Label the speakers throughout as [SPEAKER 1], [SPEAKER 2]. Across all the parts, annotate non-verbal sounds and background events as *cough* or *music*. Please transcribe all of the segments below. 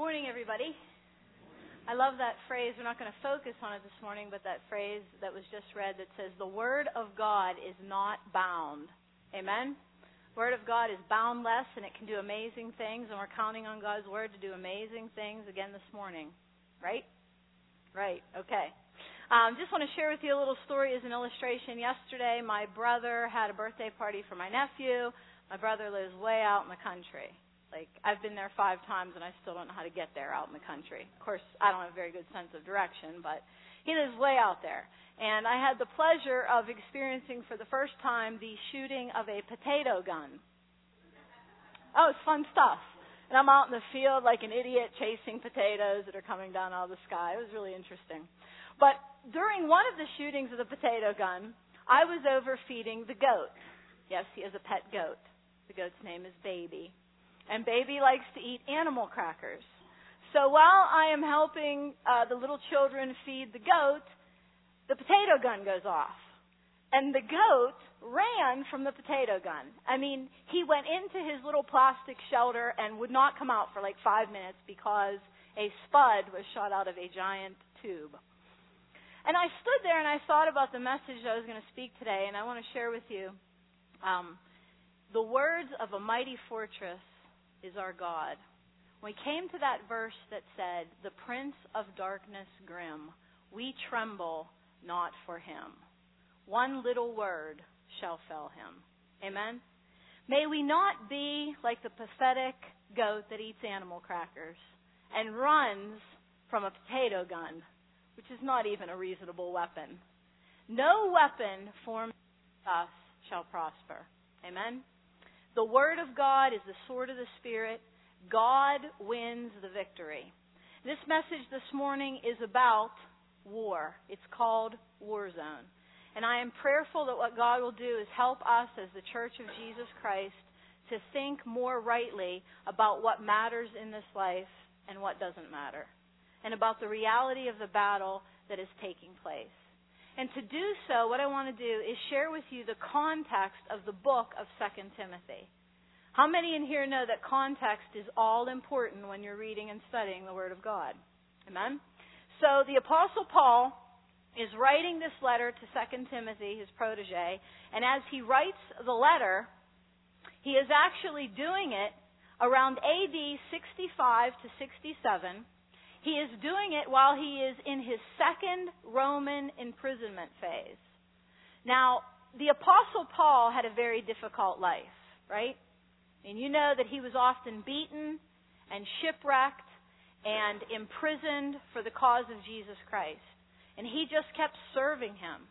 [SPEAKER 1] Morning, everybody. I love that phrase. We're not going to focus on it this morning, but that phrase that was just read that says, The Word of God is not bound. Amen? Word of God is boundless and it can do amazing things, and we're counting on God's Word to do amazing things again this morning. Right? Right. Okay. Um, just want to share with you a little story as an illustration. Yesterday, my brother had a birthday party for my nephew. My brother lives way out in the country. Like I've been there five times and I still don't know how to get there out in the country. Of course, I don't have a very good sense of direction, but he lives way out there. And I had the pleasure of experiencing for the first time the shooting of a potato gun. Oh, it's fun stuff. And I'm out in the field like an idiot chasing potatoes that are coming down out of the sky. It was really interesting. But during one of the shootings of the potato gun, I was overfeeding the goat. Yes, he has a pet goat. The goat's name is Baby and baby likes to eat animal crackers. So while I am helping uh, the little children feed the goat, the potato gun goes off. And the goat ran from the potato gun. I mean, he went into his little plastic shelter and would not come out for like five minutes because a spud was shot out of a giant tube. And I stood there and I thought about the message I was going to speak today, and I want to share with you um, the words of a mighty fortress is our God. We came to that verse that said, The Prince of Darkness grim, we tremble not for him. One little word shall fell him. Amen? May we not be like the pathetic goat that eats animal crackers and runs from a potato gun, which is not even a reasonable weapon. No weapon formed us shall prosper. Amen? The Word of God is the sword of the Spirit. God wins the victory. This message this morning is about war. It's called War Zone. And I am prayerful that what God will do is help us as the Church of Jesus Christ to think more rightly about what matters in this life and what doesn't matter, and about the reality of the battle that is taking place. And to do so, what I want to do is share with you the context of the book of 2 Timothy. How many in here know that context is all important when you're reading and studying the Word of God? Amen? So the Apostle Paul is writing this letter to 2 Timothy, his protege, and as he writes the letter, he is actually doing it around AD 65 to 67 he is doing it while he is in his second Roman imprisonment phase. Now, the Apostle Paul had a very difficult life, right? And you know that he was often beaten and shipwrecked and imprisoned for the cause of Jesus Christ. And he just kept serving him.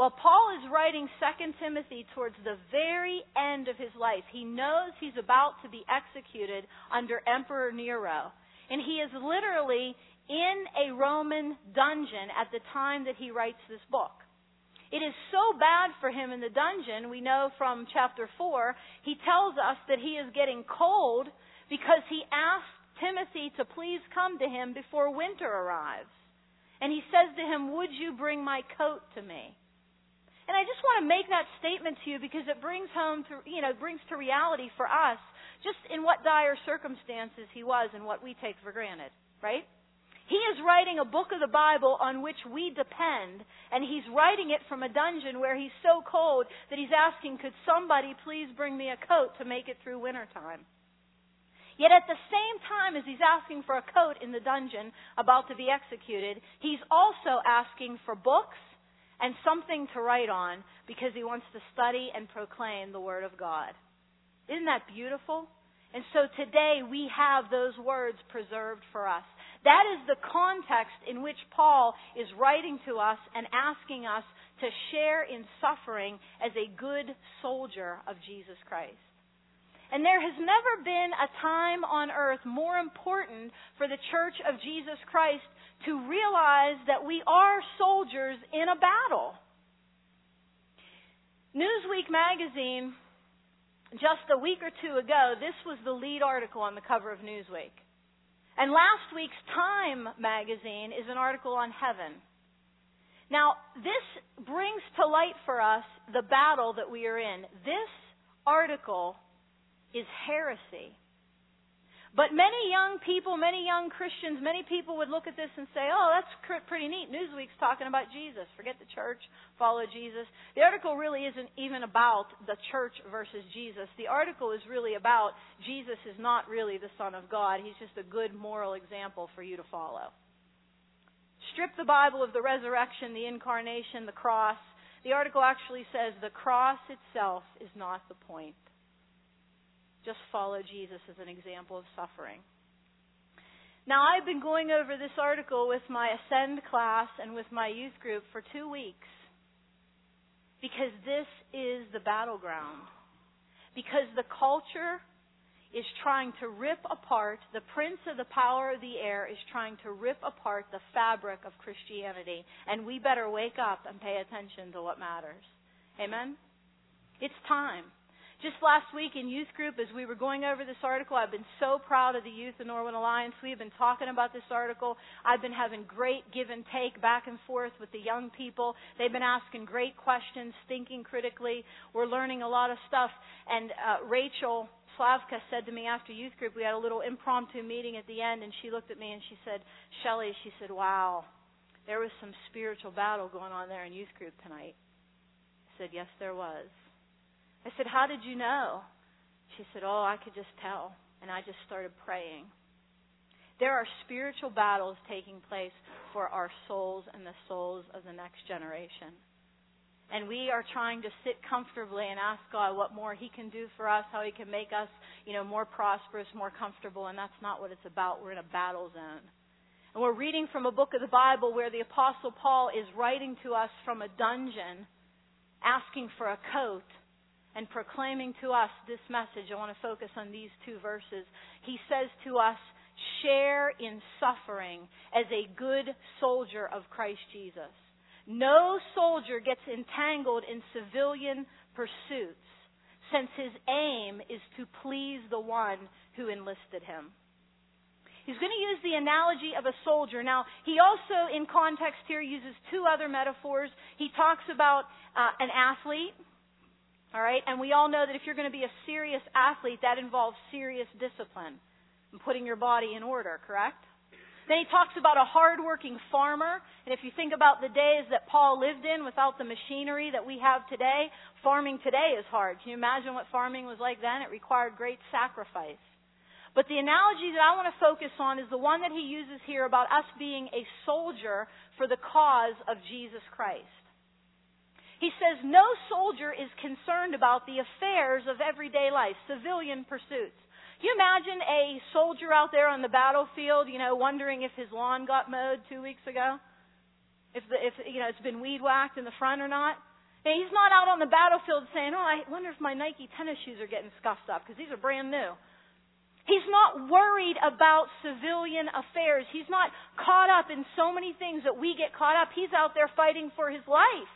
[SPEAKER 1] Well, Paul is writing 2 Timothy towards the very end of his life. He knows he's about to be executed under Emperor Nero. And he is literally in a Roman dungeon at the time that he writes this book. It is so bad for him in the dungeon, we know from chapter 4, he tells us that he is getting cold because he asked Timothy to please come to him before winter arrives. And he says to him, Would you bring my coat to me? And I just want to make that statement to you because it brings home to, you know, brings to reality for us just in what dire circumstances he was and what we take for granted, right? He is writing a book of the Bible on which we depend, and he's writing it from a dungeon where he's so cold that he's asking, Could somebody please bring me a coat to make it through wintertime? Yet at the same time as he's asking for a coat in the dungeon about to be executed, he's also asking for books and something to write on because he wants to study and proclaim the Word of God. Isn't that beautiful? And so today we have those words preserved for us. That is the context in which Paul is writing to us and asking us to share in suffering as a good soldier of Jesus Christ. And there has never been a time on earth more important for the church of Jesus Christ to realize that we are soldiers in a battle. Newsweek magazine, just a week or two ago, this was the lead article on the cover of Newsweek. And last week's Time magazine is an article on heaven. Now, this brings to light for us the battle that we are in. This article is heresy. But many young people, many young Christians, many people would look at this and say, oh, that's pretty neat. Newsweek's talking about Jesus. Forget the church, follow Jesus. The article really isn't even about the church versus Jesus. The article is really about Jesus is not really the Son of God. He's just a good moral example for you to follow. Strip the Bible of the resurrection, the incarnation, the cross. The article actually says the cross itself is not the point. Just follow Jesus as an example of suffering. Now, I've been going over this article with my Ascend class and with my youth group for two weeks because this is the battleground. Because the culture is trying to rip apart, the prince of the power of the air is trying to rip apart the fabric of Christianity. And we better wake up and pay attention to what matters. Amen? It's time. Just last week in youth group, as we were going over this article, I've been so proud of the youth in Norwin Alliance. We have been talking about this article. I've been having great give and take back and forth with the young people. They've been asking great questions, thinking critically. We're learning a lot of stuff. And uh, Rachel Slavka said to me after youth group, we had a little impromptu meeting at the end, and she looked at me and she said, Shelley, she said, wow, there was some spiritual battle going on there in youth group tonight. I said, yes, there was. I said, How did you know? She said, Oh, I could just tell. And I just started praying. There are spiritual battles taking place for our souls and the souls of the next generation. And we are trying to sit comfortably and ask God what more He can do for us, how He can make us, you know, more prosperous, more comfortable, and that's not what it's about. We're in a battle zone. And we're reading from a book of the Bible where the Apostle Paul is writing to us from a dungeon, asking for a coat and proclaiming to us this message, I want to focus on these two verses. He says to us, share in suffering as a good soldier of Christ Jesus. No soldier gets entangled in civilian pursuits, since his aim is to please the one who enlisted him. He's going to use the analogy of a soldier. Now, he also, in context here, uses two other metaphors. He talks about uh, an athlete all right? And we all know that if you're going to be a serious athlete, that involves serious discipline and putting your body in order, correct? Then he talks about a hardworking farmer. And if you think about the days that Paul lived in without the machinery that we have today, farming today is hard. Can you imagine what farming was like then? It required great sacrifice. But the analogy that I want to focus on is the one that he uses here about us being a soldier for the cause of Jesus Christ. He says no soldier is concerned about the affairs of everyday life, civilian pursuits. You imagine a soldier out there on the battlefield, you know, wondering if his lawn got mowed two weeks ago? If the, if you know it's been weed whacked in the front or not? And he's not out on the battlefield saying, "Oh, I wonder if my Nike tennis shoes are getting scuffed up because these are brand new." He's not worried about civilian affairs. He's not caught up in so many things that we get caught up. He's out there fighting for his life.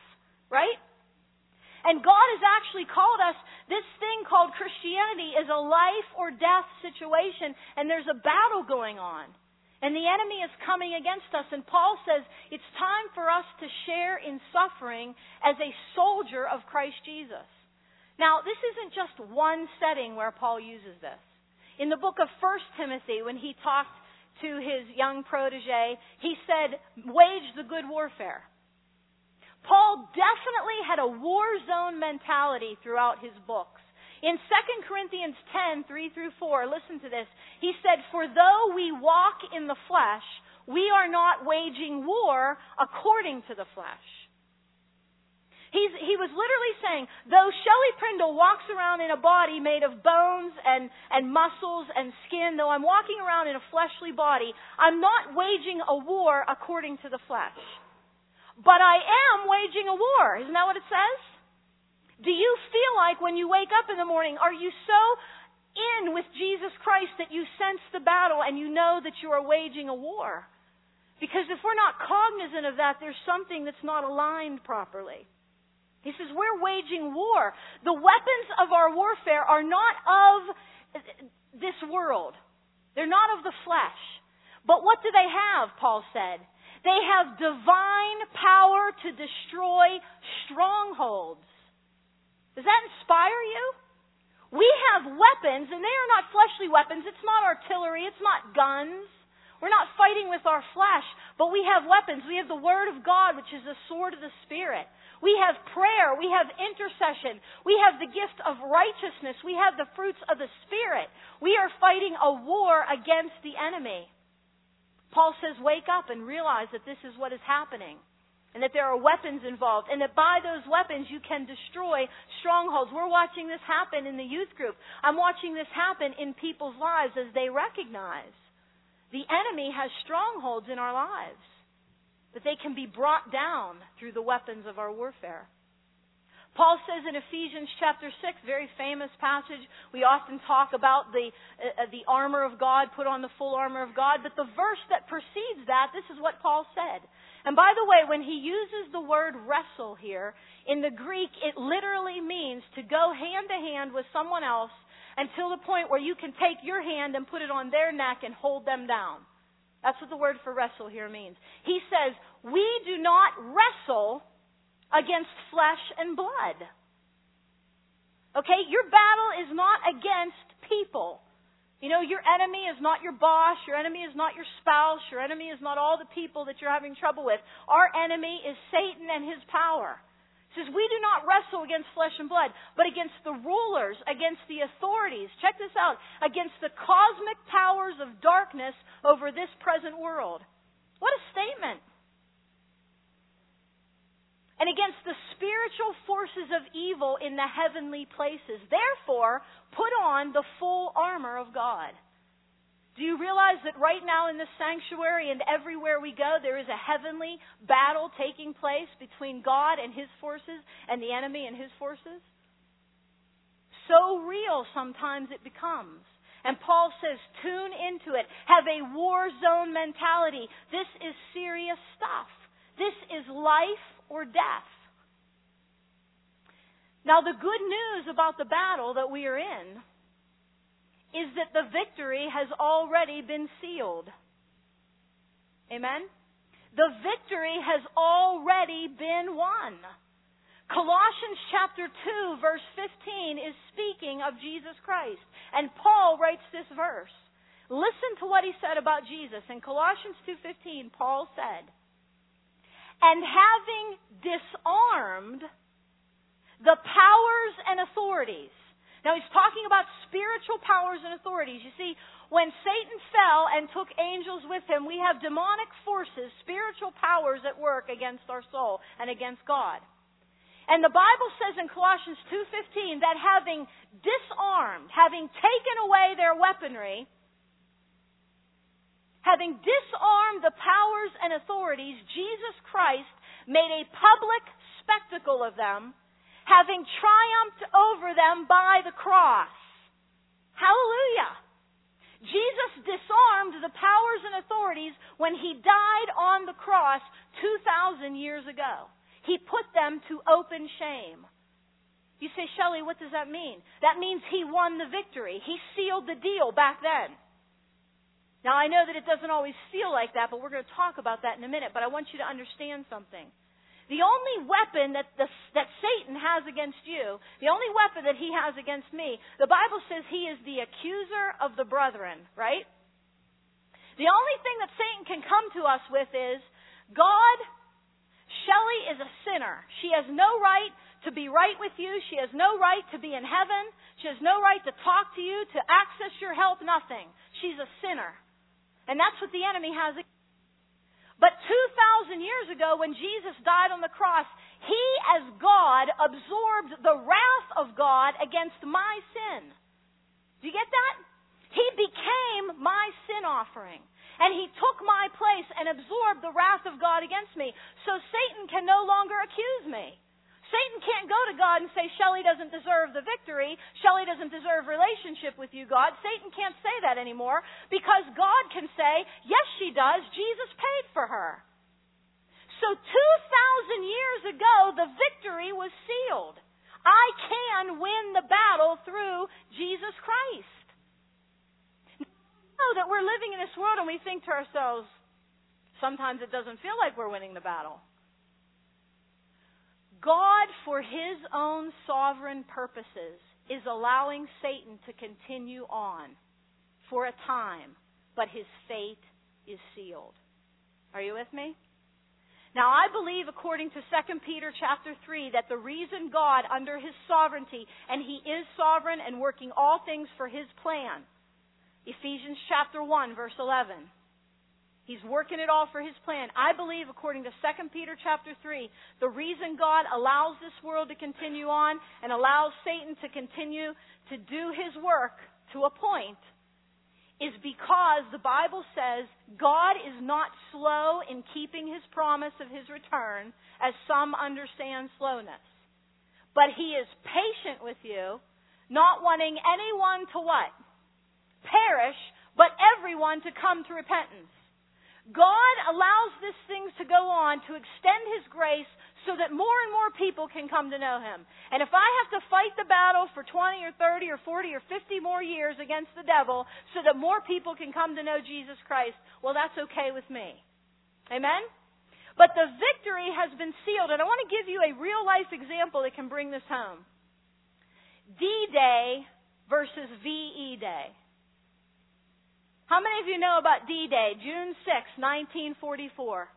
[SPEAKER 1] Right? And God has actually called us, this thing called Christianity is a life or death situation, and there's a battle going on. And the enemy is coming against us. And Paul says it's time for us to share in suffering as a soldier of Christ Jesus. Now, this isn't just one setting where Paul uses this. In the book of 1 Timothy, when he talked to his young protege, he said, Wage the good warfare. Paul definitely had a war zone mentality throughout his books. In 2 Corinthians 10, 3 through 4, listen to this. He said, For though we walk in the flesh, we are not waging war according to the flesh. He's, he was literally saying, though Shelley Prindle walks around in a body made of bones and, and muscles and skin, though I'm walking around in a fleshly body, I'm not waging a war according to the flesh. But I am waging a war. Isn't that what it says? Do you feel like when you wake up in the morning, are you so in with Jesus Christ that you sense the battle and you know that you are waging a war? Because if we're not cognizant of that, there's something that's not aligned properly. He says, We're waging war. The weapons of our warfare are not of this world, they're not of the flesh. But what do they have, Paul said? They have divine power to destroy strongholds. Does that inspire you? We have weapons, and they are not fleshly weapons. It's not artillery. It's not guns. We're not fighting with our flesh, but we have weapons. We have the Word of God, which is the sword of the Spirit. We have prayer. We have intercession. We have the gift of righteousness. We have the fruits of the Spirit. We are fighting a war against the enemy. Paul says, wake up and realize that this is what is happening. And that there are weapons involved. And that by those weapons you can destroy strongholds. We're watching this happen in the youth group. I'm watching this happen in people's lives as they recognize the enemy has strongholds in our lives but they can be brought down through the weapons of our warfare. Paul says in Ephesians chapter 6, very famous passage, we often talk about the, uh, the armor of God, put on the full armor of God, but the verse that precedes that, this is what Paul said. And by the way, when he uses the word wrestle here, in the Greek, it literally means to go hand to hand with someone else until the point where you can take your hand and put it on their neck and hold them down. That's what the word for wrestle here means. He says, We do not wrestle against flesh and blood. Okay? Your battle is not against people. You know, your enemy is not your boss. Your enemy is not your spouse. Your enemy is not all the people that you're having trouble with. Our enemy is Satan and his power says, We do not wrestle against flesh and blood, but against the rulers, against the authorities. Check this out. Against the cosmic powers of darkness over this present world. What a statement. And against the spiritual forces of evil in the heavenly places. Therefore, put on the full armor of God. Do you realize that right now in the sanctuary and everywhere we go, there is a heavenly battle taking place between God and His forces and the enemy and His forces? So real sometimes it becomes. And Paul says, tune into it. Have a war zone mentality. This is serious stuff. This is life or death. Now, the good news about the battle that we are in is that the victory has already been sealed. Amen? The victory has already been won. Colossians chapter 2 verse 15 is speaking of Jesus Christ. And Paul writes this verse. Listen to what he said about Jesus. In Colossians 2:15, Paul said, "And having disarmed the powers and authorities, now he's talking about spiritual powers and authorities. You see, when Satan fell and took angels with him, we have demonic forces, spiritual powers at work against our soul and against God. And the Bible says in Colossians 2:15 that having disarmed, having taken away their weaponry, having disarmed the powers and authorities, Jesus Christ made a public spectacle of them having triumphed over them by the cross. Hallelujah. Jesus disarmed the powers and authorities when he died on the cross 2,000 years ago. He put them to open shame. You say, Shelley, what does that mean? That means he won the victory. He sealed the deal back then. Now, I know that it doesn't always feel like that, but we're going to talk about that in a minute. But I want you to understand something. The only weapon that, the, that Satan has against you, the only weapon that he has against me, the Bible says he is the accuser of the brethren, right? The only thing that Satan can come to us with is, God, Shelley is a sinner. She has no right to be right with you. She has no right to be in heaven. She has no right to talk to you, to access your help, nothing. She's a sinner. And that's what the enemy has but 2,000 years ago, when Jesus died on the cross, He, as God, absorbed the wrath of God against my sin. Do you get that? He became my sin offering. And he took my place and absorbed the wrath of God against me. So Satan can no longer accuse me. Satan can't go to God and say, Shelley doesn't deserve the victory. Shelley doesn't deserve relationship with you, God. Satan can't say that anymore because God can say, yes, she does. Jesus paid for her. So 2,000 years ago, the victory was sealed. I can win the battle through Jesus Christ. Know that we're living in this world and we think to ourselves, sometimes it doesn't feel like we're winning the battle. God, for His own sovereign purposes, is allowing Satan to continue on for a time, but his fate is sealed. Are you with me? Now I believe according to 2 Peter chapter 3 that the reason God under his sovereignty and he is sovereign and working all things for his plan. Ephesians chapter 1 verse 11. He's working it all for his plan. I believe according to 2 Peter chapter 3, the reason God allows this world to continue on and allows Satan to continue to do his work to a point is because the Bible says God is not slow in keeping his promise of his return as some understand slowness. But he is patient with you, not wanting anyone to what? Perish, but everyone to come to repentance. God allows these things to go on to extend His grace so that more and more people can come to know Him. And if I have to fight the battle for 20 or 30 or 40 or 50 more years against the devil so that more people can come to know Jesus Christ, well, that's okay with me. Amen? But the victory has been sealed. And I want to give you a real life example that can bring this home. D Day versus VE Day. How many of you know about D-Day, June 6, 1944?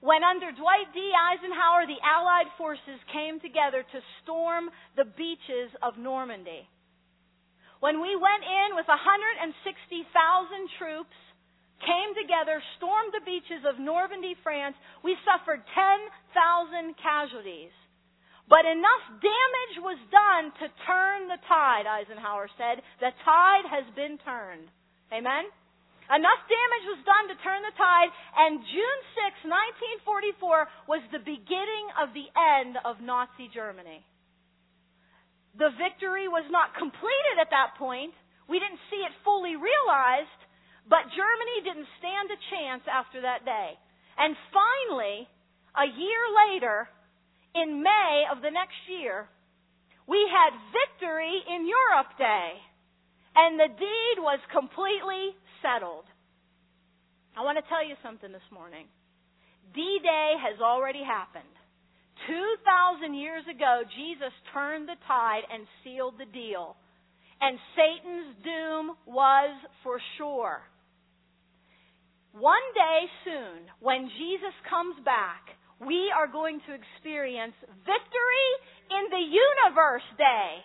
[SPEAKER 1] When under Dwight D. Eisenhower, the Allied forces came together to storm the beaches of Normandy. When we went in with 160,000 troops, came together, stormed the beaches of Normandy, France, we suffered 10,000 casualties. But enough damage was done to turn the tide, Eisenhower said. The tide has been turned. Amen? Enough damage was done to turn the tide, and June 6, 1944 was the beginning of the end of Nazi Germany. The victory was not completed at that point. We didn't see it fully realized, but Germany didn't stand a chance after that day. And finally, a year later, in May of the next year, we had Victory in Europe Day and the deed was completely settled. I want to tell you something this morning. D Day has already happened. 2,000 years ago, Jesus turned the tide and sealed the deal. And Satan's doom was for sure. One day soon, when Jesus comes back, we are going to experience victory in the universe day.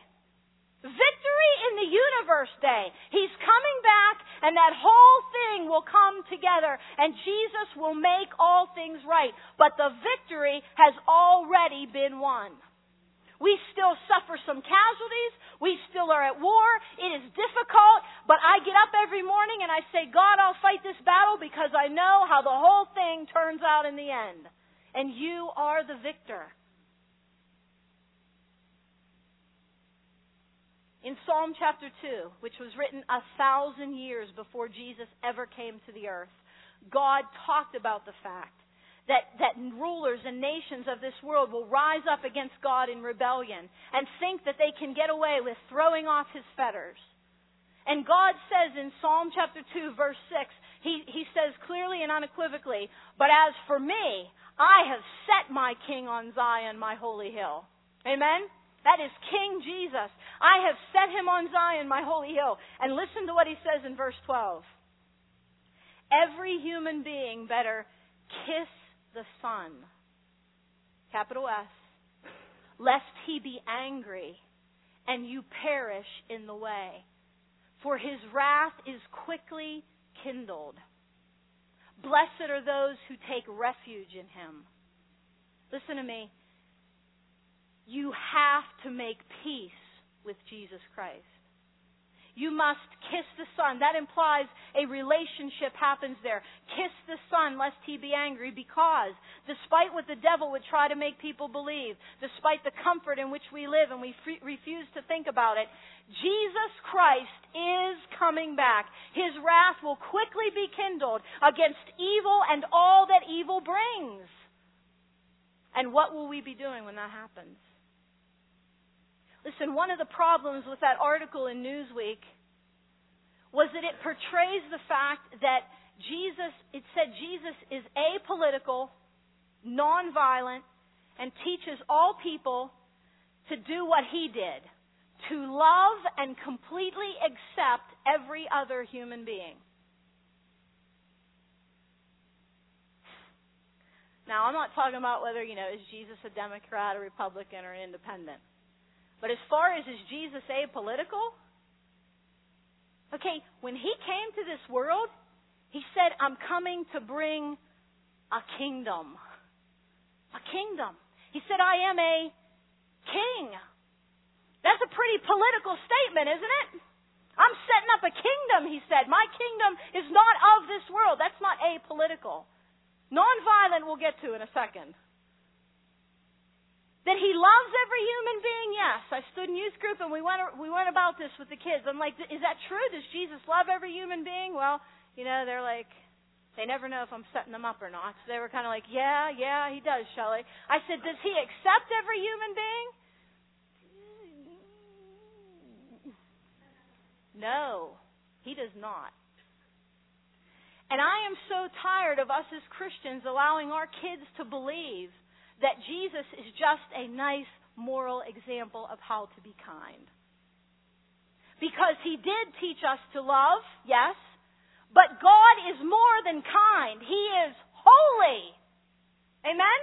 [SPEAKER 1] Victory in the universe day. He's coming back and that whole thing will come together and Jesus will make all things right. But the victory has already been won. We still suffer some casualties. We still are at war. It is difficult, but I get up every morning and I say, God, I'll fight this battle because I know how the whole thing turns out in the end. And you are the victor. In Psalm chapter 2, which was written a thousand years before Jesus ever came to the earth, God talked about the fact that, that rulers and nations of this world will rise up against God in rebellion and think that they can get away with throwing off his fetters. And God says in Psalm chapter 2, verse 6, he, he says clearly and unequivocally, But as for me, I have set my king on Zion, my holy hill. Amen? That is King Jesus. I have set him on Zion, my holy hill. And listen to what he says in verse 12. Every human being better kiss the Son, capital S, lest he be angry and you perish in the way. For his wrath is quickly kindled. Blessed are those who take refuge in him. Listen to me. You have to make peace with Jesus Christ. You must kiss the Son. That implies a relationship happens there. Kiss the Son lest he be angry because despite what the devil would try to make people believe, despite the comfort in which we live and we refuse to think about it, Jesus Christ is coming back. His wrath will quickly be kindled against evil and all that evil brings. And what will we be doing when that happens? Listen, one of the problems with that article in Newsweek was that it portrays the fact that Jesus, it said Jesus is apolitical, nonviolent, and teaches all people to do what he did to love and completely accept every other human being. Now, I'm not talking about whether, you know, is Jesus a Democrat, a Republican, or an independent. But as far as is Jesus apolitical? Okay, when he came to this world, he said, I'm coming to bring a kingdom. A kingdom. He said, I am a king. That's a pretty political statement, isn't it? I'm setting up a kingdom, he said. My kingdom is not of this world. That's not apolitical. Nonviolent we'll get to in a second. That he loves every human being, yes. I stood in youth group and we went we went about this with the kids. I'm like, is that true? Does Jesus love every human being? Well, you know, they're like, they never know if I'm setting them up or not. So they were kind of like, yeah, yeah, he does, Shelley. I said, does he accept every human being? No, he does not. And I am so tired of us as Christians allowing our kids to believe that Jesus is just a nice moral example of how to be kind. Because he did teach us to love, yes, but God is more than kind. He is holy. Amen?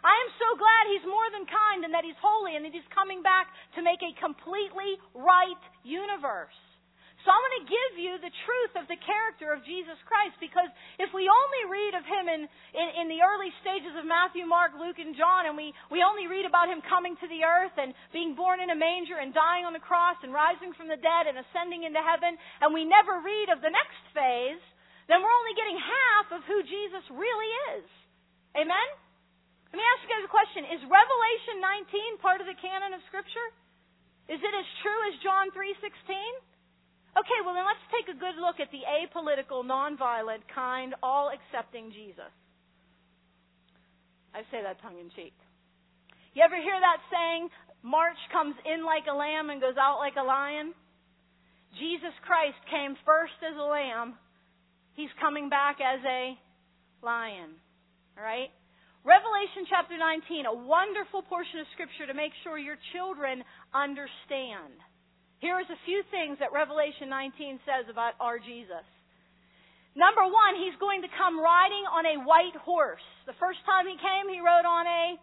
[SPEAKER 1] I am so glad He's more than kind and that He's holy and that He's coming back to make a completely right universe. So I'm going to give you the truth of the character of Jesus Christ because if we only read of him in, in, in, the early stages of Matthew, Mark, Luke, and John, and we, we only read about him coming to the earth and being born in a manger and dying on the cross and rising from the dead and ascending into heaven, and we never read of the next phase, then we're only getting half of who Jesus really is. Amen? Let me ask you guys a question. Is Revelation 19 part of the canon of Scripture? Is it as true as John 3.16? Okay, well then let's take a good look at the apolitical, nonviolent, kind, all accepting Jesus. I say that tongue in cheek. You ever hear that saying, March comes in like a lamb and goes out like a lion? Jesus Christ came first as a lamb. He's coming back as a lion. All right? Revelation chapter 19, a wonderful portion of scripture to make sure your children understand. Here's a few things that Revelation 19 says about our Jesus. Number one, he's going to come riding on a white horse. The first time he came, he rode on a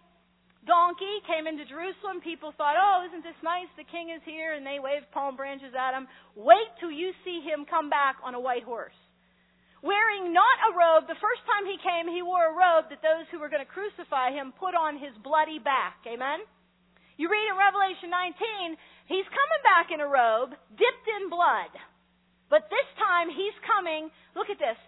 [SPEAKER 1] donkey, came into Jerusalem. People thought, oh, isn't this nice? The king is here. And they waved palm branches at him. Wait till you see him come back on a white horse. Wearing not a robe, the first time he came, he wore a robe that those who were going to crucify him put on his bloody back. Amen? You read in Revelation 19, He's coming back in a robe dipped in blood. But this time he's coming, look at this.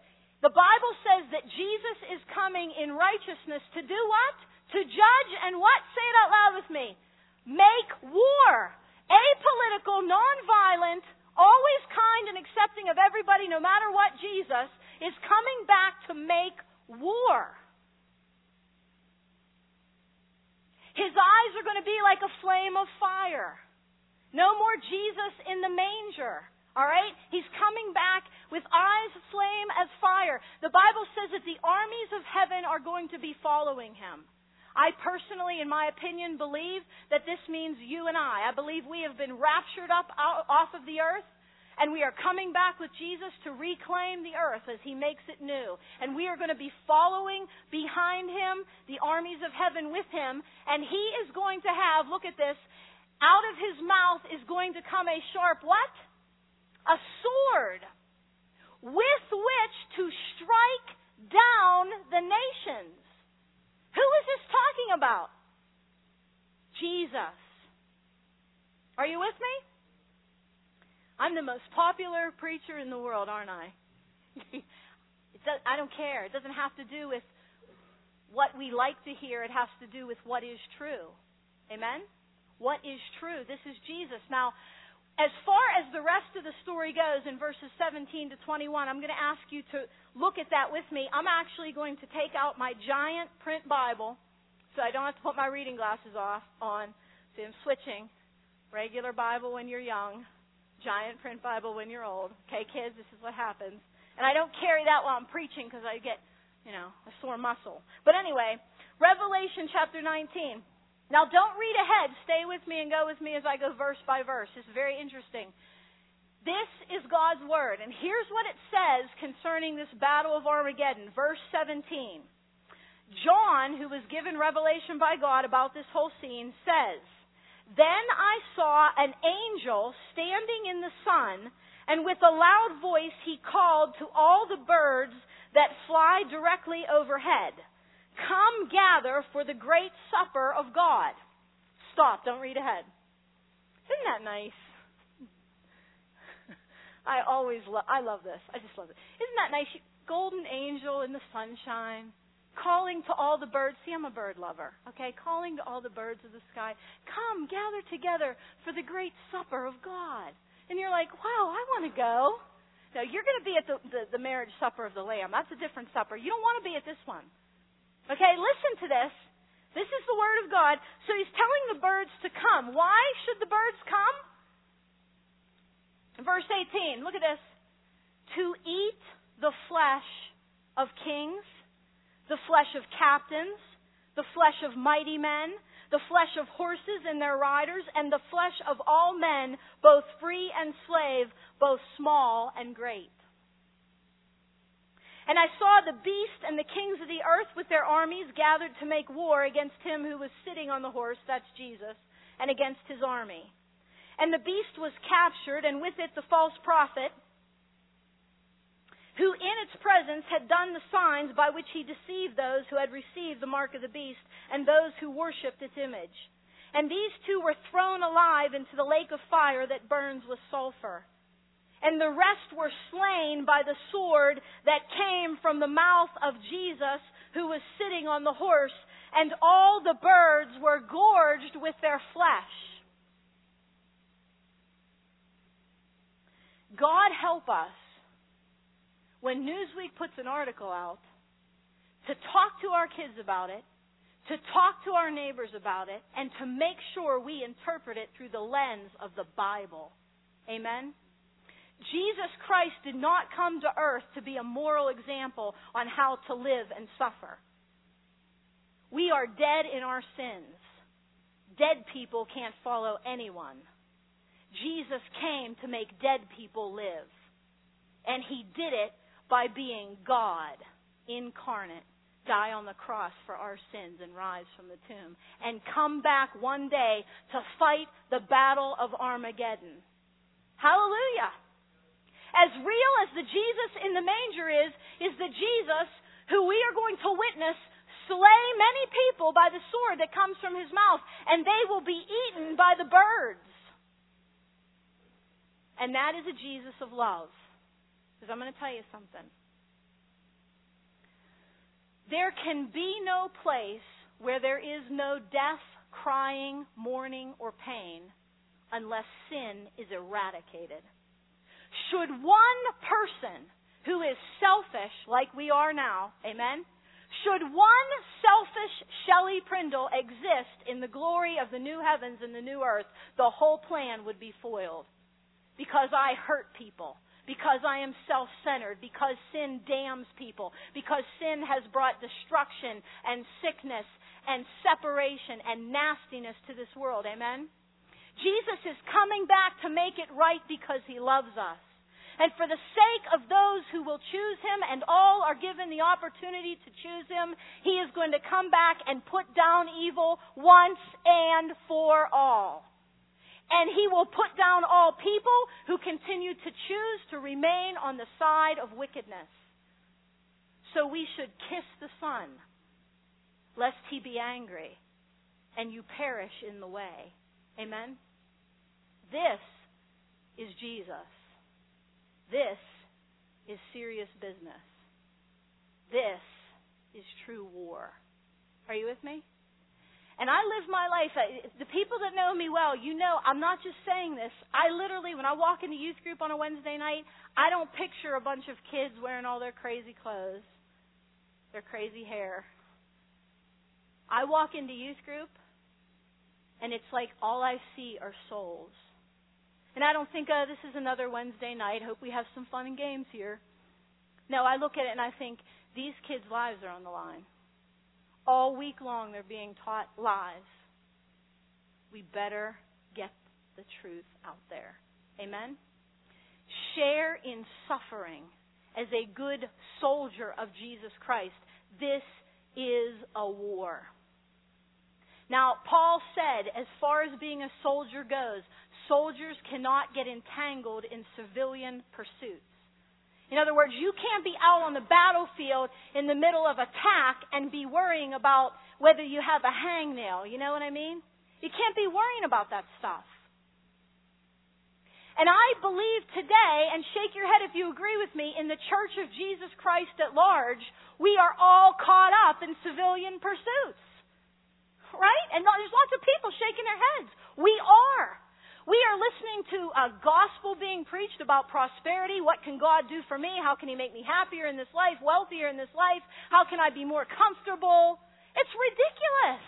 [SPEAKER 1] The Bible says that Jesus is coming in righteousness to do what? To judge and what? Say it out loud with me. Make war. Apolitical, nonviolent, always kind and accepting of everybody no matter what Jesus is coming back to make war. His eyes are going to be like a flame of fire. No more Jesus in the manger. All right? He's coming back with eyes flame as fire. The Bible says that the armies of heaven are going to be following him. I personally, in my opinion, believe that this means you and I. I believe we have been raptured up off of the earth and we are coming back with Jesus to reclaim the earth as he makes it new. And we are going to be following behind him, the armies of heaven with him, and he is going to have, look at this, out of his mouth is going to come a sharp what? A sword with which to strike down the nations. Who is this talking about? Jesus. Are you with me? I'm the most popular preacher in the world, aren't I? *laughs* does, I don't care. It doesn't have to do with what we like to hear, it has to do with what is true. Amen? What is true. This is Jesus. Now, as far as the rest of the story goes in verses 17 to 21, I'm going to ask you to look at that with me. I'm actually going to take out my giant print Bible so I don't have to put my reading glasses off on. See, I'm switching. Regular Bible when you're young, giant print Bible when you're old. Okay, kids, this is what happens. And I don't carry that while I'm preaching because I get, you know, a sore muscle. But anyway, Revelation chapter 19. Now, don't read ahead. Stay with me and go with me as I go verse by verse. It's very interesting. This is God's Word. And here's what it says concerning this battle of Armageddon. Verse 17. John, who was given revelation by God about this whole scene, says, Then I saw an angel standing in the sun, and with a loud voice he called to all the birds that fly directly overhead. Come gather for the great supper of God. Stop, don't read ahead. Isn't that nice? I always love I love this. I just love it. Isn't that nice? Golden angel in the sunshine, calling to all the birds. See, I'm a bird lover. Okay, calling to all the birds of the sky, come gather together for the great supper of God. And you're like, wow, I want to go. No, you're going to be at the, the, the marriage supper of the Lamb. That's a different supper. You don't want to be at this one. Okay, listen to this. This is the Word of God. So he's telling the birds to come. Why should the birds come? Verse 18, look at this. To eat the flesh of kings, the flesh of captains, the flesh of mighty men, the flesh of horses and their riders, and the flesh of all men, both free and slave, both small and great. And I saw the beast and the kings of the earth with their armies gathered to make war against him who was sitting on the horse, that's Jesus, and against his army. And the beast was captured, and with it the false prophet, who in its presence had done the signs by which he deceived those who had received the mark of the beast and those who worshipped its image. And these two were thrown alive into the lake of fire that burns with sulfur and the rest were slain by the sword that came from the mouth of Jesus who was sitting on the horse, and all the birds were gorged with their flesh. God help us when Newsweek puts an article out to talk to our kids about it, to talk to our neighbors about it, and to make sure we interpret it through the lens of the Bible. Amen? Jesus Christ did not come to earth to be a moral example on how to live and suffer. We are dead in our sins. Dead people can't follow anyone. Jesus came to make dead people live. And he did it by being God incarnate, die on the cross for our sins and rise from the tomb, and come back one day to fight the battle of Armageddon. Hallelujah! As real as the Jesus in the manger is, is the Jesus who we are going to witness slay many people by the sword that comes from his mouth, and they will be eaten by the birds. And that is a Jesus of love. Because I'm going to tell you something. There can be no place where there is no death, crying, mourning, or pain unless sin is eradicated. Should one person who is selfish, like we are now, amen? Should one selfish Shelley Prindle exist in the glory of the new heavens and the new earth, the whole plan would be foiled. Because I hurt people. Because I am self centered. Because sin damns people. Because sin has brought destruction and sickness and separation and nastiness to this world. Amen? Jesus is coming back to make it right because he loves us. And for the sake of those who will choose him, and all are given the opportunity to choose him, he is going to come back and put down evil once and for all. And he will put down all people who continue to choose to remain on the side of wickedness. So we should kiss the Son, lest he be angry and you perish in the way. Amen? This is Jesus. This is serious business. This is true war. Are you with me? And I live my life. The people that know me well, you know, I'm not just saying this. I literally, when I walk into youth group on a Wednesday night, I don't picture a bunch of kids wearing all their crazy clothes, their crazy hair. I walk into youth group, and it's like all I see are souls. And I don't think, oh, this is another Wednesday night. Hope we have some fun and games here. No, I look at it and I think, these kids' lives are on the line. All week long, they're being taught lies. we better get the truth out there. Amen? Share in suffering as a good soldier of Jesus Christ. This is a war. Now, Paul said, as far as being a soldier goes, soldiers cannot get entangled in civilian pursuits. In other words, you can't be out on the battlefield in the middle of attack and be worrying about whether you have a hangnail. You know what I mean? You can't be worrying about that stuff. And I believe today, and shake your head if you agree with me, in the Church of Jesus Christ at large, we are all caught up in civilian pursuits. Right? And there's lots of people shaking their heads. We are. We are listening to a gospel being preached about prosperity. What can God do for me? How can He make me happier in this life, wealthier in this life? How can I be more comfortable? It's ridiculous.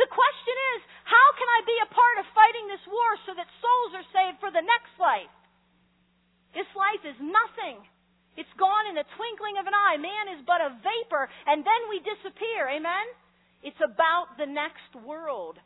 [SPEAKER 1] The question is, how can I be a part of fighting this war so that souls are saved for the next life? This life is nothing. It's gone in the twinkling of an eye. Man is but a vapor, and then we disappear. Amen? It's about the next world.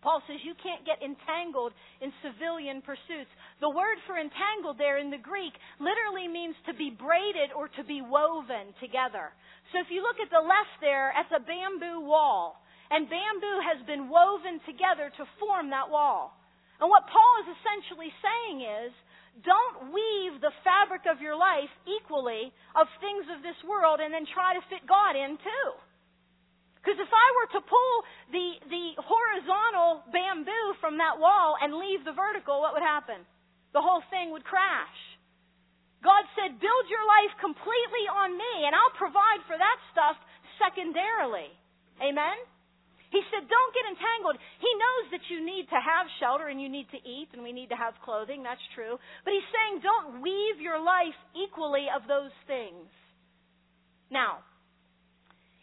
[SPEAKER 1] Paul says you can't get entangled in civilian pursuits. The word for entangled there in the Greek literally means to be braided or to be woven together. So if you look at the left there, it's a bamboo wall. And bamboo has been woven together to form that wall. And what Paul is essentially saying is, don't weave the fabric of your life equally of things of this world and then try to fit God in too. Because if I were to pull the, the horizontal bamboo from that wall and leave the vertical, what would happen? The whole thing would crash. God said, build your life completely on me, and I'll provide for that stuff secondarily. Amen? He said, don't get entangled. He knows that you need to have shelter and you need to eat and we need to have clothing. That's true. But he's saying, don't weave your life equally of those things. Now,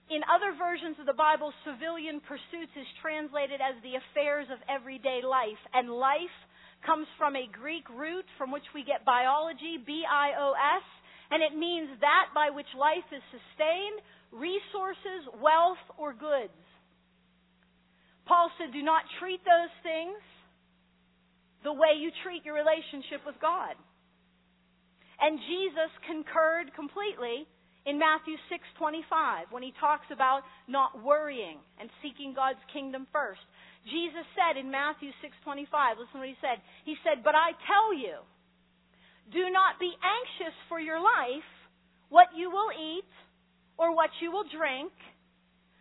[SPEAKER 1] in other versions of the Bible, civilian pursuits is translated as the affairs of everyday life. And life comes from a Greek root from which we get biology, B I O S, and it means that by which life is sustained, resources, wealth, or goods. Paul said, do not treat those things the way you treat your relationship with God. And Jesus concurred completely in Matthew 6:25 when he talks about not worrying and seeking God's kingdom first. Jesus said in Matthew 6:25, listen to what he said. He said, "But I tell you, do not be anxious for your life, what you will eat or what you will drink,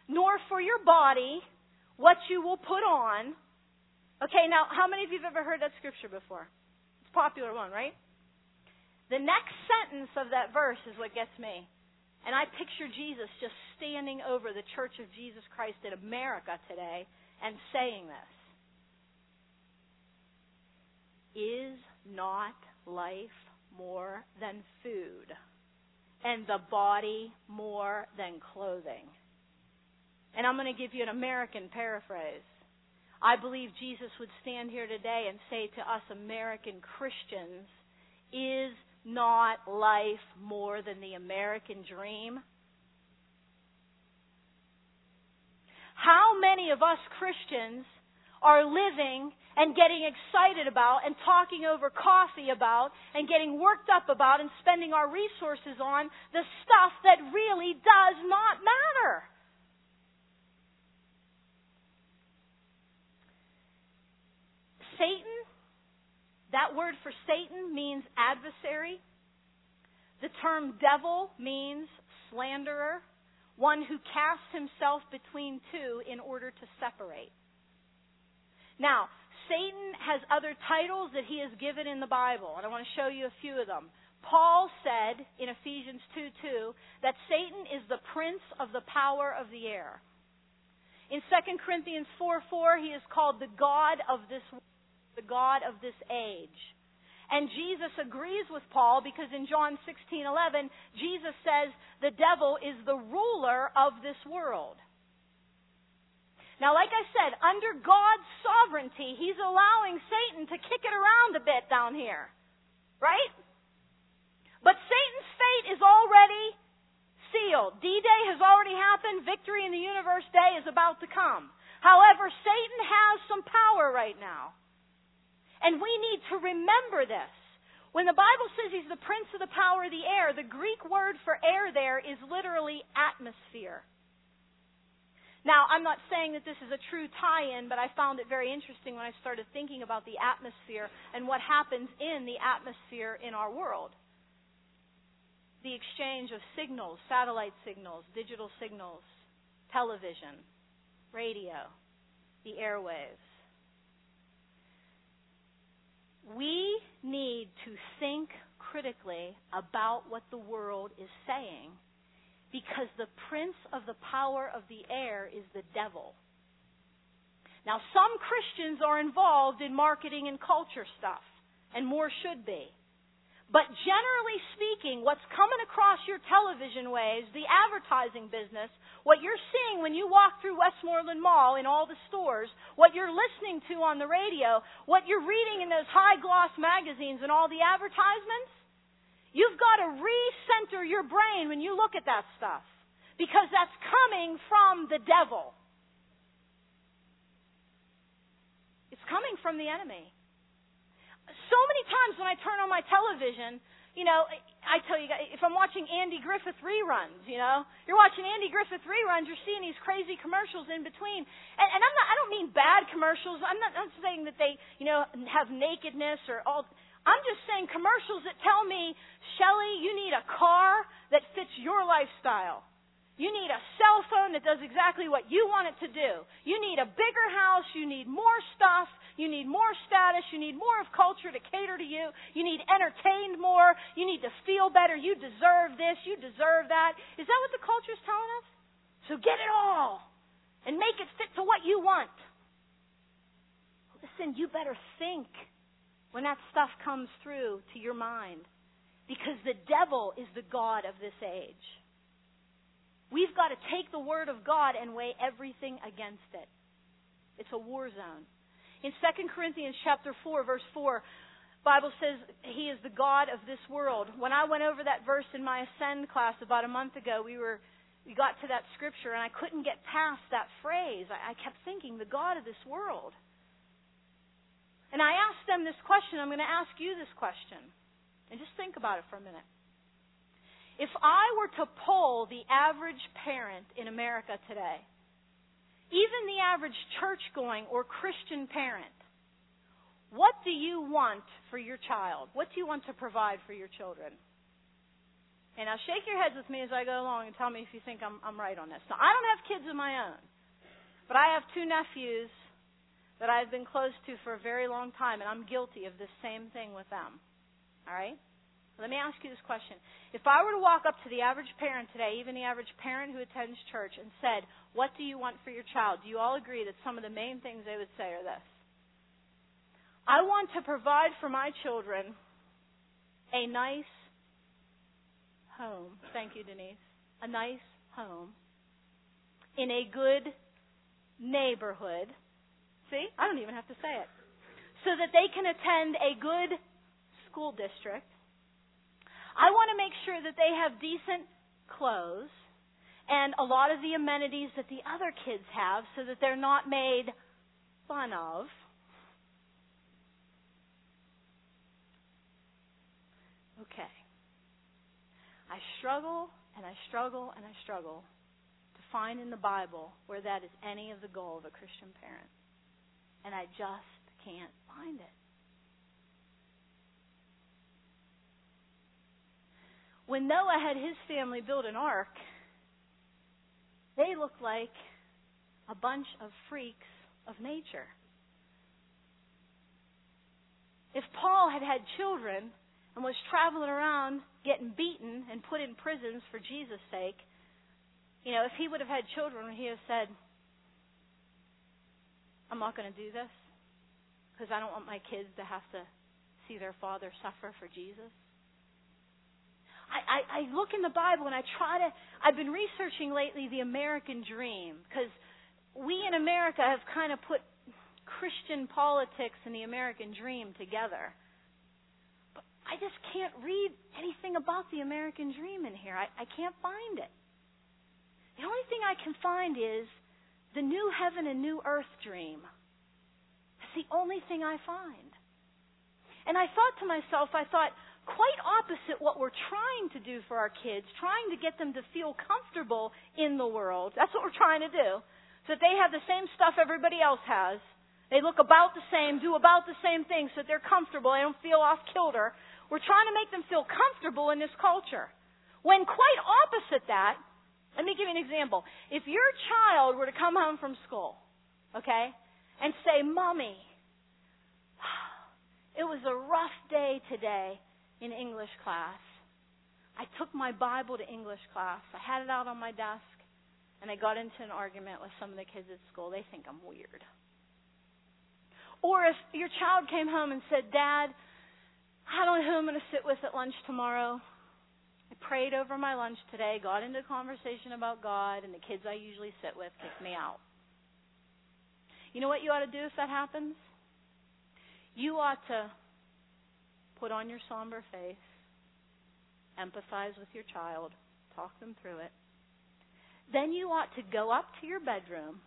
[SPEAKER 1] nor for your body, what you will put on." Okay, now how many of you have ever heard that scripture before? It's a popular one, right? The next sentence of that verse is what gets me. And I picture Jesus just standing over the Church of Jesus Christ in America today and saying this Is not life more than food, and the body more than clothing? And I'm going to give you an American paraphrase. I believe Jesus would stand here today and say to us American Christians, Is not life more than the American dream? How many of us Christians are living and getting excited about and talking over coffee about and getting worked up about and spending our resources on the stuff that really does not matter? Satan that word for Satan means adversary. The term devil means slanderer, one who casts himself between two in order to separate. Now, Satan has other titles that he has given in the Bible, and I want to show you a few of them. Paul said in Ephesians 2 2 that Satan is the prince of the power of the air. In 2 Corinthians 4 4, he is called the God of this world the God of this age. And Jesus agrees with Paul because in John 16:11 Jesus says the devil is the ruler of this world. Now like I said, under God's sovereignty, he's allowing Satan to kick it around a bit down here. Right? But Satan's fate is already sealed. D-Day has already happened. victory in the universe day is about to come. However, Satan has some power right now. And we need to remember this. When the Bible says he's the prince of the power of the air, the Greek word for air there is literally atmosphere. Now, I'm not saying that this is a true tie in, but I found it very interesting when I started thinking about the atmosphere and what happens in the atmosphere in our world. The exchange of signals, satellite signals, digital signals, television, radio, the airwaves. We need to think critically about what the world is saying because the prince of the power of the air is the devil. Now, some Christians are involved in marketing and culture stuff, and more should be. But generally speaking, what's coming across your television waves, the advertising business, what you're seeing when you walk through Westmoreland Mall in all the stores, what you're listening to on the radio, what you're reading in those high gloss magazines and all the advertisements, you've got to recenter your brain when you look at that stuff. Because that's coming from the devil. It's coming from the enemy so many times when I turn on my television, you know, I tell you, if I'm watching Andy Griffith reruns, you know, you're watching Andy Griffith reruns, you're seeing these crazy commercials in between, and, and I'm not, I don't mean bad commercials. I'm not, I'm not saying that they, you know, have nakedness or all. I'm just saying commercials that tell me, Shelley, you need a car that fits your lifestyle. You need a cell phone that does exactly what you want it to do. You need a bigger house. You need more stuff. You need more status. You need more of culture to cater to you. You need entertained more. You need to feel better. You deserve this. You deserve that. Is that what the culture is telling us? So get it all and make it fit to what you want. Listen, you better think when that stuff comes through to your mind because the devil is the God of this age. We've got to take the Word of God and weigh everything against it. It's a war zone. In 2 Corinthians chapter 4, verse 4, Bible says he is the God of this world. When I went over that verse in my Ascend class about a month ago, we were we got to that scripture and I couldn't get past that phrase. I, I kept thinking, the God of this world. And I asked them this question. I'm going to ask you this question. And just think about it for a minute. If I were to poll the average parent in America today, even the average church going or Christian parent, what do you want for your child? What do you want to provide for your children? And now shake your heads with me as I go along and tell me if you think I'm, I'm right on this. Now, I don't have kids of my own, but I have two nephews that I've been close to for a very long time, and I'm guilty of the same thing with them. All right? Let me ask you this question. If I were to walk up to the average parent today, even the average parent who attends church, and said, What do you want for your child? Do you all agree that some of the main things they would say are this? I want to provide for my children a nice home. Thank you, Denise. A nice home in a good neighborhood. See? I don't even have to say it. So that they can attend a good school district I want to make sure that they have decent clothes and a lot of the amenities that the other kids have so that they're not made fun of. Okay. I struggle and I struggle and I struggle to find in the Bible where that is any of the goal of a Christian parent. And I just can't find it. When Noah had his family build an ark, they looked like a bunch of freaks of nature. If Paul had had children and was traveling around getting beaten and put in prisons for Jesus' sake, you know, if he would have had children, he would have said, I'm not going to do this because I don't want my kids to have to see their father suffer for Jesus. I, I, look in the Bible and I try to, I've been researching lately the American dream because we in America have kind of put Christian politics and the American dream together. But I just can't read anything about the American dream in here. I, I can't find it. The only thing I can find is the new heaven and new earth dream. That's the only thing I find. And I thought to myself, I thought, quite opposite what we're trying to do for our kids, trying to get them to feel comfortable in the world. That's what we're trying to do. So that they have the same stuff everybody else has. They look about the same, do about the same things so that they're comfortable. They don't feel off kilter. We're trying to make them feel comfortable in this culture. When quite opposite that, let me give you an example. If your child were to come home from school, okay, and say, Mommy, *sighs* it was a rough day today in English class. I took my Bible to English class. I had it out on my desk, and I got into an argument with some of the kids at school. They think I'm weird. Or if your child came home and said, Dad, I don't know who I'm going to sit with at lunch tomorrow. I prayed over my lunch today, got into a conversation about God, and the kids I usually sit with kicked me out. You know what you ought to do if that happens? You ought to put on your somber face, empathize with your child, talk them through it. Then you ought to go up to your bedroom,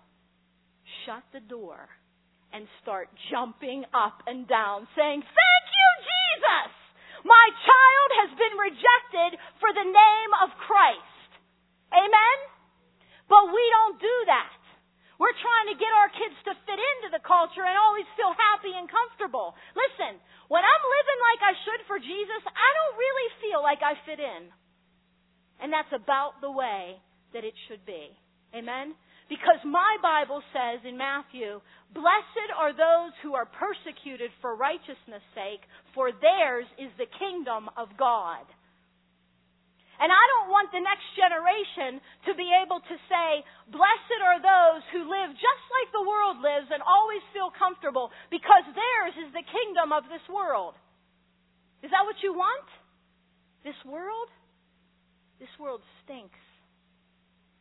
[SPEAKER 1] shut the door, and start jumping up and down, saying, Thank you, Jesus! My child has been rejected for the name of Christ. Amen? But we don't do that. We're trying to get our kids to fit into the culture and always feel happy and comfortable. Listen, when I'm living like I should for Jesus, I don't really feel like I fit in. And that's about the way that it should be. Amen? Because my Bible says in Matthew, Blessed are those who are persecuted for righteousness' sake, for theirs is the kingdom of God. And I don't want the next generation to be able to say, Blessed are those who live just like the world lives and always feel comfortable because theirs is the kingdom of this world. Is that what you want? This world? This world stinks.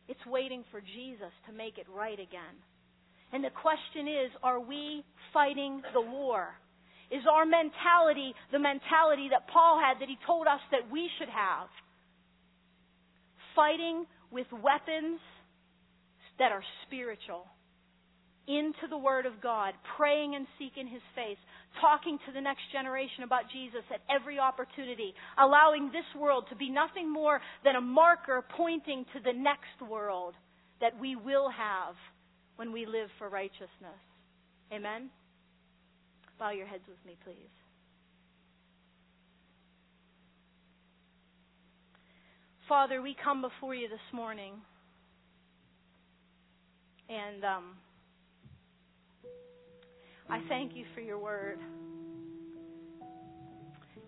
[SPEAKER 1] It's waiting for Jesus to make it right again. And the question is, are we fighting the war? Is our mentality the mentality that Paul had that he told us that we should have? Fighting with weapons that are spiritual into the Word of God, praying and seeking His face, talking to the next generation about Jesus at every opportunity, allowing this world to be nothing more than a marker pointing to the next world that we will have when we live for righteousness. Amen? Bow your heads with me, please. Father, we come before you this morning. And um, I thank you for your word.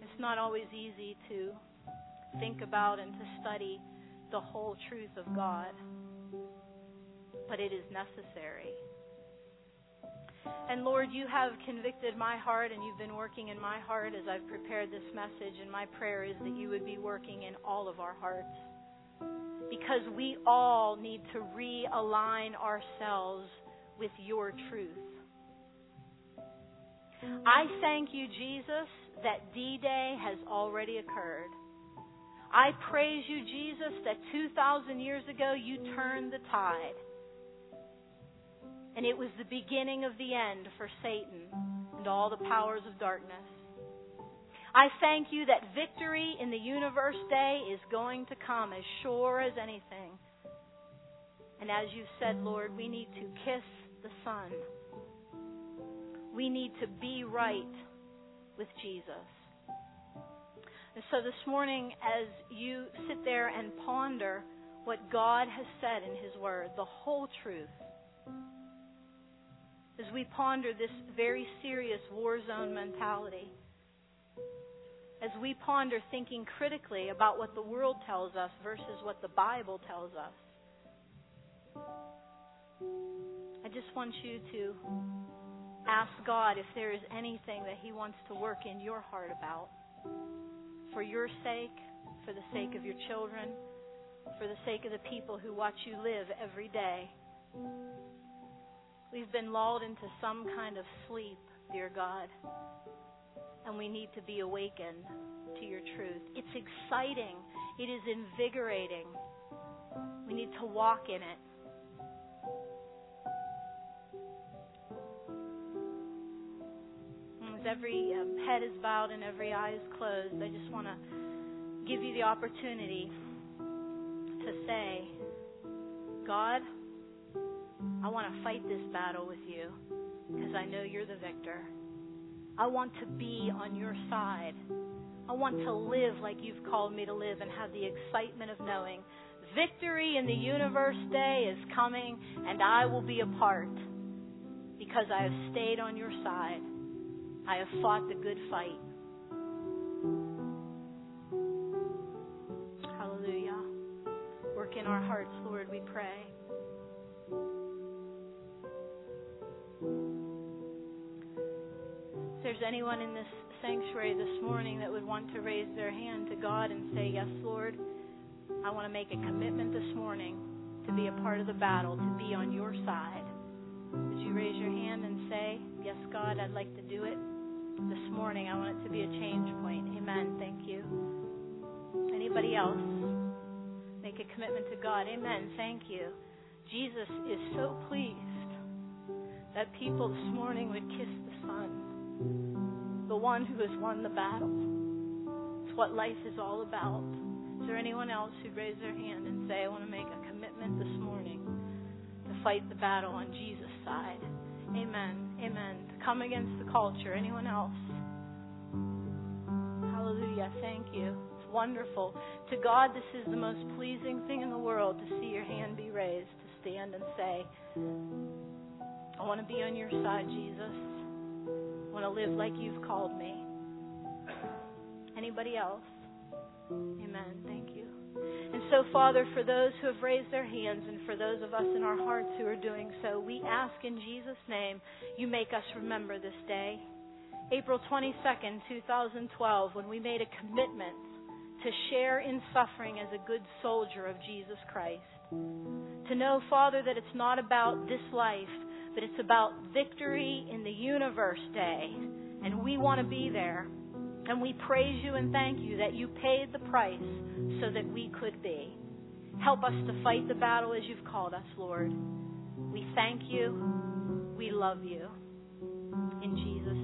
[SPEAKER 1] It's not always easy to think about and to study the whole truth of God, but it is necessary. And Lord, you have convicted my heart and you've been working in my heart as I've prepared this message. And my prayer is that you would be working in all of our hearts. Because we all need to realign ourselves with your truth. I thank you, Jesus, that D Day has already occurred. I praise you, Jesus, that 2,000 years ago you turned the tide. And it was the beginning of the end for Satan and all the powers of darkness. I thank you that victory in the universe day is going to come as sure as anything. And as you said, Lord, we need to kiss the Son we need to be right with Jesus. And so this morning, as you sit there and ponder what God has said in His Word, the whole truth, as we ponder this very serious war zone mentality, as we ponder thinking critically about what the world tells us versus what the Bible tells us, I just want you to ask God if there is anything that He wants to work in your heart about. For your sake, for the sake of your children, for the sake of the people who watch you live every day. We've been lulled into some kind of sleep, dear God, and we need to be awakened to your truth. It's exciting, it is invigorating We need to walk in it. As every um, head is bowed and every eye is closed, I just want to give you the opportunity to say, God, I want to fight this battle with you because I know you're the victor. I want to be on your side. I want to live like you've called me to live and have the excitement of knowing victory in the universe day is coming and I will be a part because I have stayed on your side. I have fought the good fight. Hallelujah. Work in our hearts, Lord, we pray. There's anyone in this sanctuary this morning that would want to raise their hand to God and say, Yes, Lord, I want to make a commitment this morning to be a part of the battle, to be on your side. Would you raise your hand and say, Yes, God, I'd like to do it this morning? I want it to be a change point. Amen. Thank you. Anybody else? Make a commitment to God. Amen. Thank you. Jesus is so pleased that people this morning would kiss the Son, the one who has won the battle. It's what life is all about. Is there anyone else who'd raise their hand and say, I want to make a commitment this morning to fight the battle on Jesus' side? Amen. Amen. To come against the culture. Anyone else? Hallelujah. Thank you. It's wonderful. To God, this is the most pleasing thing in the world to see your hand be raised, to stand and say, I want to be on your side, Jesus. To live like you've called me. Anybody else? Amen. Thank you. And so, Father, for those who have raised their hands and for those of us in our hearts who are doing so, we ask in Jesus' name you make us remember this day. April 22nd, 2012, when we made a commitment to share in suffering as a good soldier of Jesus Christ. To know, Father, that it's not about this life, but it's about victory in the universe day. And we want to be there. And we praise you and thank you that you paid the price so that we could be. Help us to fight the battle as you've called us, Lord. We thank you. We love you. In Jesus' name.